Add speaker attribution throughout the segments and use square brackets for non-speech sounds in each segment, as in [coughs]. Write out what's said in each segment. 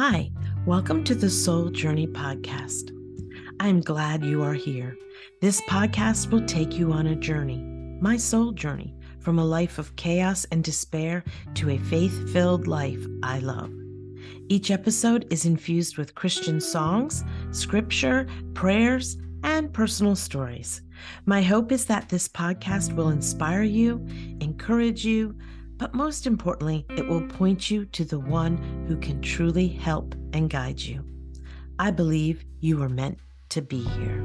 Speaker 1: Hi, welcome to the Soul Journey Podcast. I'm glad you are here. This podcast will take you on a journey, my soul journey, from a life of chaos and despair to a faith filled life I love. Each episode is infused with Christian songs, scripture, prayers, and personal stories. My hope is that this podcast will inspire you, encourage you, but most importantly, it will point you to the one who can truly help and guide you. I believe you are meant to be here.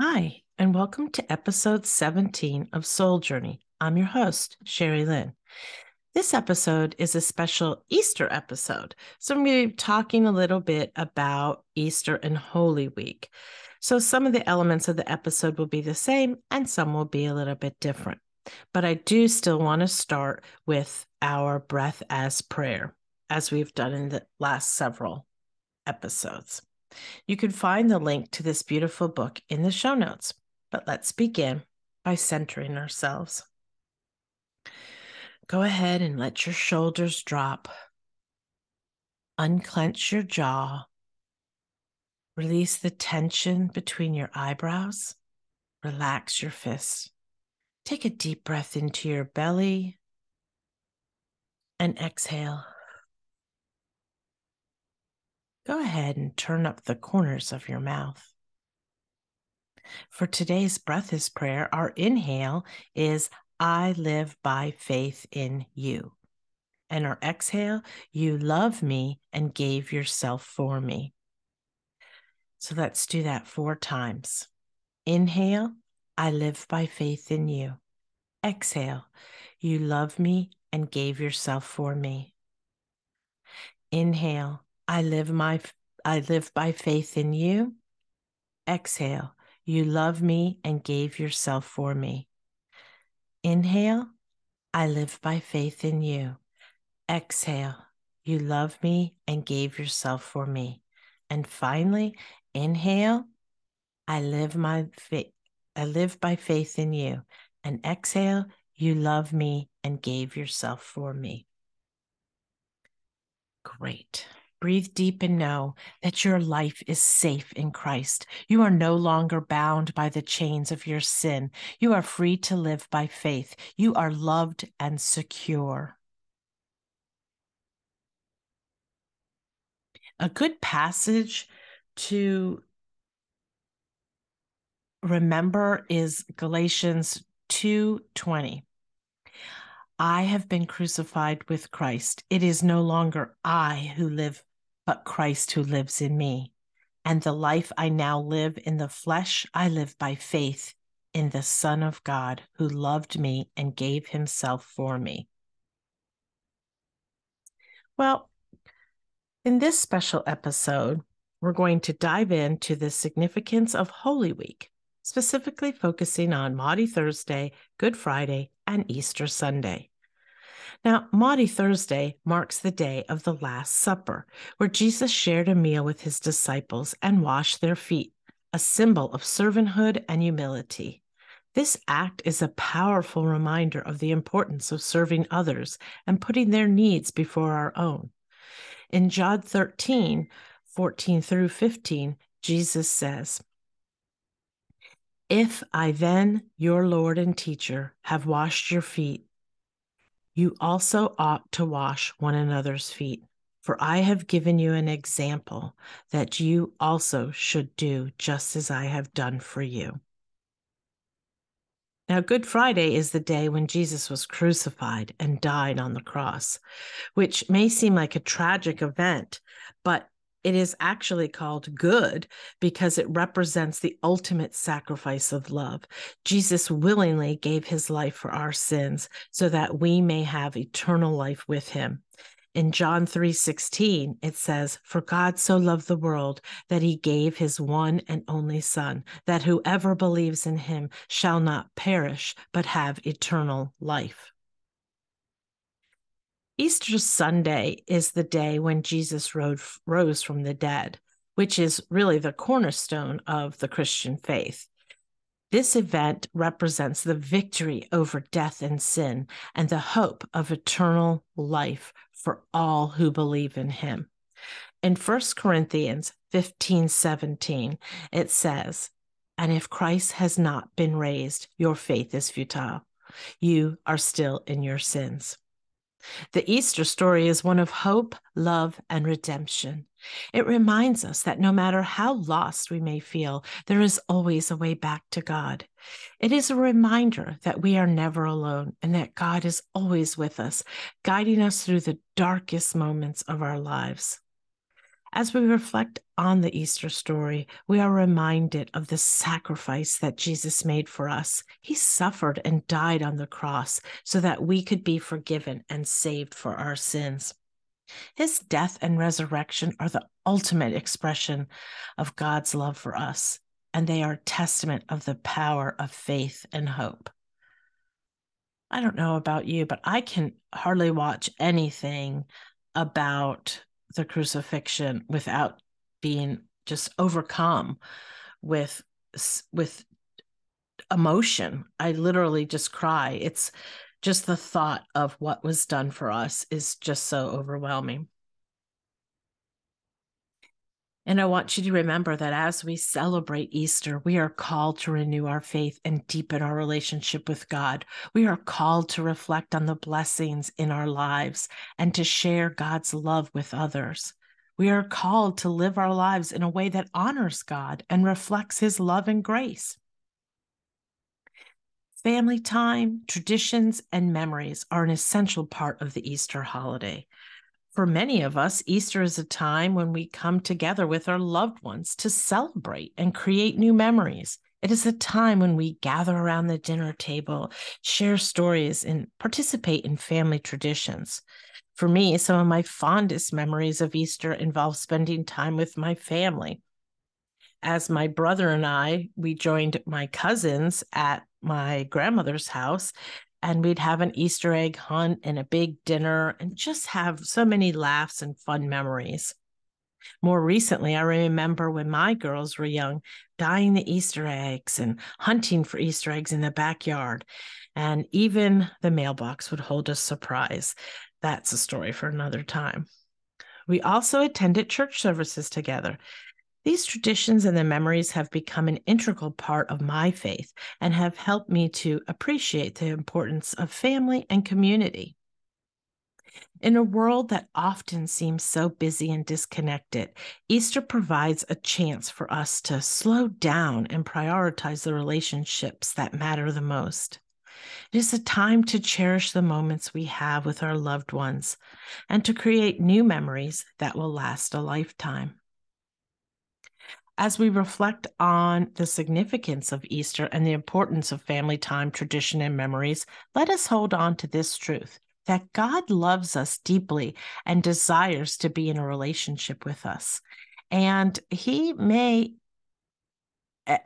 Speaker 1: Hi, and welcome to episode 17 of Soul Journey. I'm your host, Sherrie Lynn. This episode is a special Easter episode. So, I'm going to be talking a little bit about Easter and Holy Week. So some of the elements of the episode will be the same and some will be a little bit different. But I do still want to start with our breath as prayer, as we've done in the last several episodes. You can find the link to this beautiful book in the show notes. But let's begin by centering ourselves. Go ahead and let your shoulders drop. Unclench your jaw Release the tension between your eyebrows. Relax your fists. Take a deep breath into your belly and exhale. Go ahead and turn up the corners of your mouth. For today's breath is prayer, our inhale is I live by faith in you. And our exhale, you love me and gave yourself for me. So let's do that four times. Inhale, I live by faith in you. Exhale, you love me and gave yourself for me. Inhale, I live my I live by faith in you. Exhale, you love me and gave yourself for me. Inhale, I live by faith in you. Exhale, you love me and gave yourself for me. And finally, Inhale, I live my faith. I live by faith in you. And exhale, you love me and gave yourself for me. Great. Breathe deep and know that your life is safe in Christ. You are no longer bound by the chains of your sin. You are free to live by faith. You are loved and secure. A good passage to remember is Galatians 2:20. I have been crucified with Christ. It is no longer I who live, but Christ who lives in me. And the life I now live in the flesh, I live by faith in the Son of God who loved me and gave himself for me. Well, in this special episode, we're going to dive into the significance of Holy Week, specifically focusing on Maundy Thursday, Good Friday, and Easter Sunday. Now, Maundy Thursday marks the day of the Last Supper, where Jesus shared a meal with his disciples and washed their feet, a symbol of servanthood and humility. This act is a powerful reminder of the importance of serving others and putting their needs before our own. In John 13, 14 through 15, Jesus says, If I then, your Lord and teacher, have washed your feet, you also ought to wash one another's feet. For I have given you an example that you also should do just as I have done for you. Now, Good Friday is the day when Jesus was crucified and died on the cross, which may seem like a tragic event, but it is actually called good because it represents the ultimate sacrifice of love. Jesus willingly gave his life for our sins so that we may have eternal life with him. In John 3:16 it says for God so loved the world that he gave his one and only son that whoever believes in him shall not perish but have eternal life. Easter Sunday is the day when Jesus rose from the dead, which is really the cornerstone of the Christian faith. This event represents the victory over death and sin and the hope of eternal life for all who believe in him. In 1 Corinthians 15 17, it says, And if Christ has not been raised, your faith is futile. You are still in your sins. The Easter story is one of hope, love, and redemption. It reminds us that no matter how lost we may feel, there is always a way back to God. It is a reminder that we are never alone and that God is always with us, guiding us through the darkest moments of our lives. As we reflect on the Easter story, we are reminded of the sacrifice that Jesus made for us. He suffered and died on the cross so that we could be forgiven and saved for our sins. His death and resurrection are the ultimate expression of God's love for us, and they are testament of the power of faith and hope. I don't know about you, but I can hardly watch anything about the crucifixion without being just overcome with with emotion. I literally just cry. It's just the thought of what was done for us is just so overwhelming and I want you to remember that as we celebrate Easter, we are called to renew our faith and deepen our relationship with God. We are called to reflect on the blessings in our lives and to share God's love with others. We are called to live our lives in a way that honors God and reflects his love and grace. Family time, traditions, and memories are an essential part of the Easter holiday. For many of us, Easter is a time when we come together with our loved ones to celebrate and create new memories. It is a time when we gather around the dinner table, share stories, and participate in family traditions. For me, some of my fondest memories of Easter involve spending time with my family. As my brother and I, we joined my cousins at my grandmother's house and we'd have an Easter egg hunt and a big dinner and just have so many laughs and fun memories. More recently, I remember when my girls were young, dyeing the Easter eggs and hunting for Easter eggs in the backyard. And even the mailbox would hold a surprise. That's a story for another time. We also attended church services together. These traditions and the memories have become an integral part of my faith and have helped me to appreciate the importance of family and community. In a world that often seems so busy and disconnected, Easter provides a chance for us to slow down and prioritize the relationships that matter the most. It is a time to cherish the moments we have with our loved ones and to create new memories that will last a lifetime. As we reflect on the significance of Easter and the importance of family time, tradition, and memories, let us hold on to this truth that God loves us deeply and desires to be in a relationship with us. And He may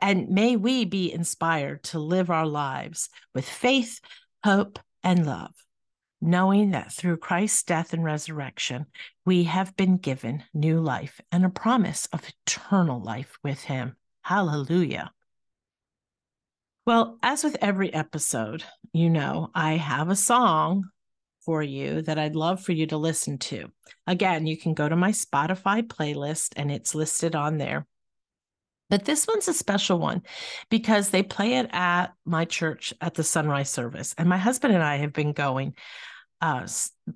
Speaker 1: and may we be inspired to live our lives with faith, hope, and love knowing that through Christ's death and resurrection, we have been given new life and a promise of eternal life with Him. Hallelujah. Well, as with every episode, you know, I have a song for you that I'd love for you to listen to. Again, you can go to my Spotify playlist and it's listed on there. But this one's a special one because they play it at my church at the sunrise service. And my husband and I have been going uh,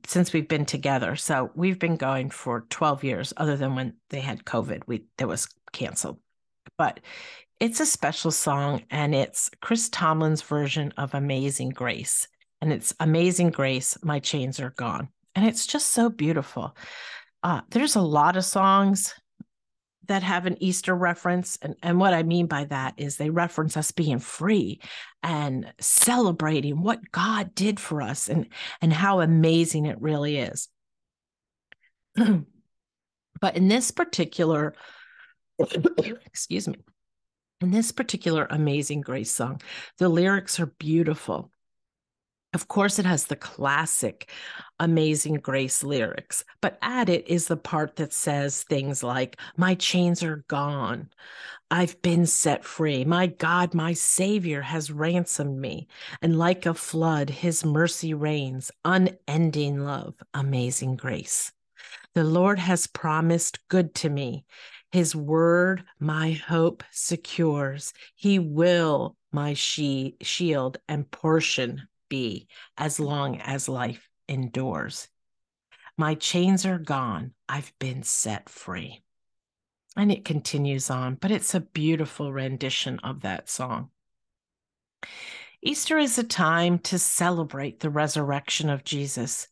Speaker 1: since we've been together. So we've been going for 12 years, other than when they had COVID, we that was canceled. But it's a special song, and it's Chris Tomlin's version of Amazing Grace. And it's Amazing Grace, My Chains Are Gone. And it's just so beautiful. Uh, there's a lot of songs that have an Easter reference. And, and what I mean by that is they reference us being free and celebrating what God did for us and, and how amazing it really is. [clears throat] but in this particular, [coughs] excuse me, in this particular Amazing Grace song, the lyrics are beautiful. Of course, it has the classic Amazing Grace lyrics, but at it is the part that says things like, My chains are gone. I've been set free. My God, my Savior has ransomed me. And like a flood, his mercy rains, unending love, amazing grace. The Lord has promised good to me. His word, my hope secures. He will my she- shield and portion be as long as life endures. My chains are gone. I've been set free. And it continues on, but it's a beautiful rendition of that song. Easter is a time to celebrate the resurrection of Jesus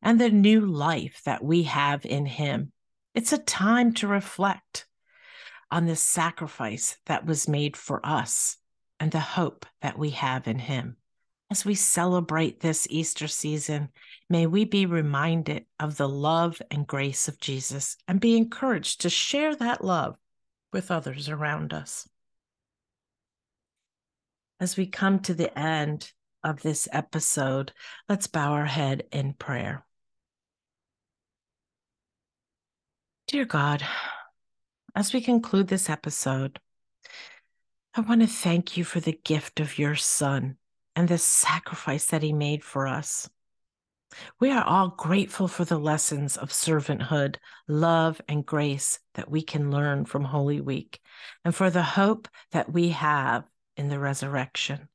Speaker 1: and the new life that we have in him. It's a time to reflect on the sacrifice that was made for us and the hope that we have in him. As we celebrate this Easter season, may we be reminded of the love and grace of Jesus and be encouraged to share that love with others around us. As we come to the end of this episode, let's bow our head in prayer. Dear God, as we conclude this episode, I want to thank you for the gift of your Son and the sacrifice that he made for us. We are all grateful for the lessons of servanthood, love, and grace that we can learn from Holy Week, and for the hope that we have in the resurrection.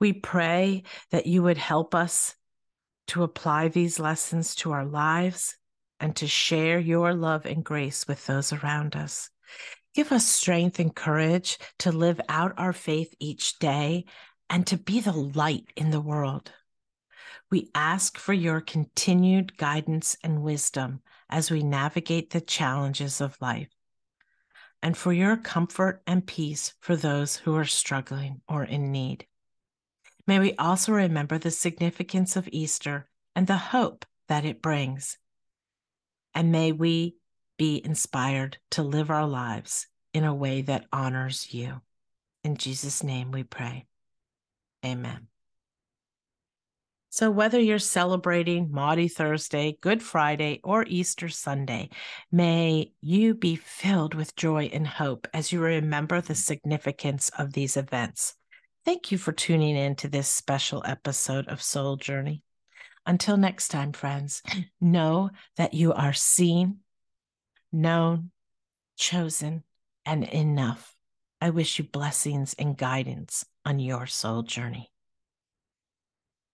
Speaker 1: We pray that you would help us to apply these lessons to our lives and to share your love and grace with those around us. Give us strength and courage to live out our faith each day and to be the light in the world. We ask for your continued guidance and wisdom as we navigate the challenges of life, and for your comfort and peace for those who are struggling or in need. May we also remember the significance of Easter and the hope that it brings. And may we be inspired to live our lives in a way that honors you. In Jesus' name we pray. Amen. So, whether you're celebrating Maundy Thursday, Good Friday, or Easter Sunday, may you be filled with joy and hope as you remember the significance of these events. Thank you for tuning in to this special episode of Soul Journey. Until next time, friends, know that you are seen, known, chosen, and enough. I wish you blessings and guidance on your soul journey.